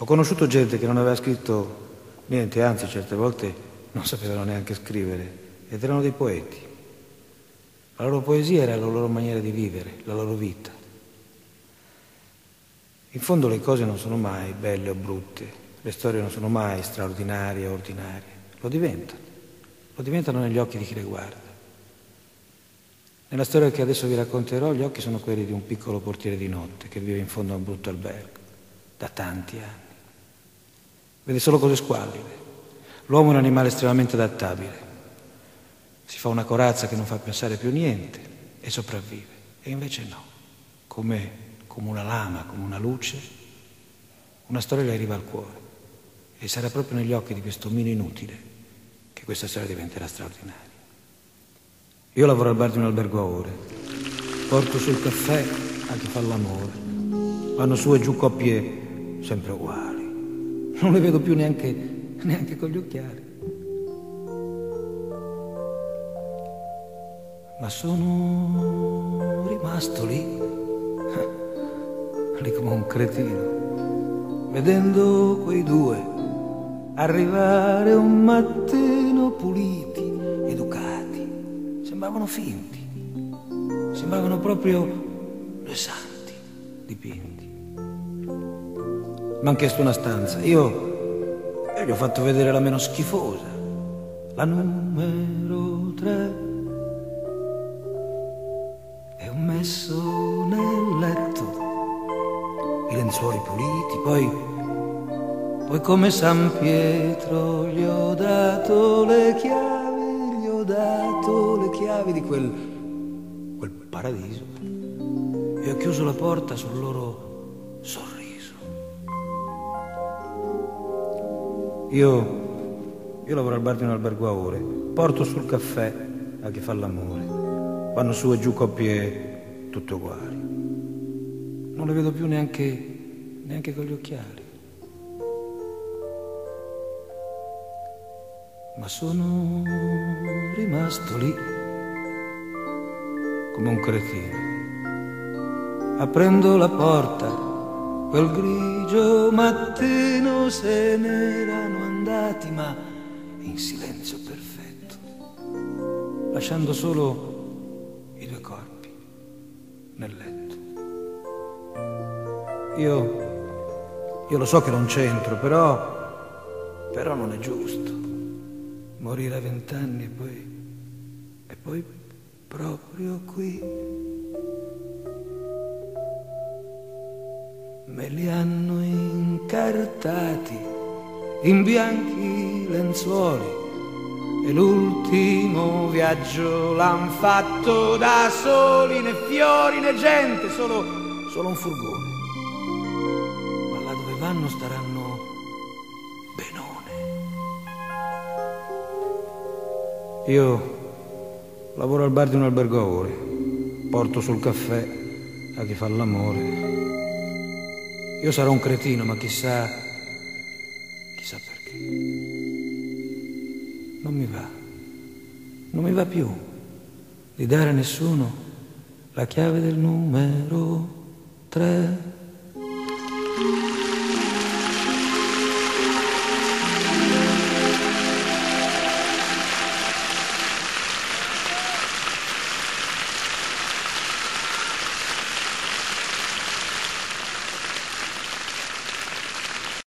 Ho conosciuto gente che non aveva scritto niente, anzi certe volte non sapevano neanche scrivere, ed erano dei poeti. La loro poesia era la loro maniera di vivere, la loro vita. In fondo le cose non sono mai belle o brutte, le storie non sono mai straordinarie o ordinarie, lo diventano, lo diventano negli occhi di chi le guarda. Nella storia che adesso vi racconterò, gli occhi sono quelli di un piccolo portiere di notte che vive in fondo a un brutto albergo, da tanti anni. Vede solo cose squallide. L'uomo è un animale estremamente adattabile. Si fa una corazza che non fa pensare più niente e sopravvive. E invece no, come, come una lama, come una luce, una storia le arriva al cuore. E sarà proprio negli occhi di questo mino inutile che questa storia diventerà straordinaria. Io lavoro al bar di un albergo a ore. Porto sul caffè a chi fa l'amore. Vanno su e giù coppie sempre uguali. Non le vedo più neanche, neanche con gli occhiali. Ma sono rimasto lì, lì come un cretino, vedendo quei due arrivare un mattino puliti, educati, sembravano finti, sembravano proprio due santi dipinti. Mi hanno chiesto una stanza. Io, io gli ho fatto vedere la meno schifosa, la numero tre. E ho messo nel letto i lenzuoli puliti, poi, poi come San Pietro gli ho dato le chiavi, gli ho dato le chiavi di quel, quel paradiso. E ho chiuso la porta sul loro sorriso. Io, io lavoro al bar di un albergo a ore, porto sul caffè a chi fa l'amore. Vanno su e giù coppie tutte uguali. Non le vedo più neanche, neanche con gli occhiali. Ma sono rimasto lì come un cretino. Aprendo la porta Quel grigio mattino se n'erano andati, ma in silenzio perfetto, lasciando solo i due corpi nel letto. Io, io lo so che non c'entro, però, però non è giusto morire a vent'anni e poi, e poi proprio qui. Me li hanno incartati in bianchi lenzuoli e l'ultimo viaggio l'han fatto da soli, né fiori né gente, solo, solo un furgone. Ma là dove vanno staranno benone. Io lavoro al bar di un albergo a ore, porto sul caffè a chi fa l'amore io sarò un cretino, ma chissà, chissà perché. Non mi va, non mi va più di dare a nessuno la chiave del numero tre.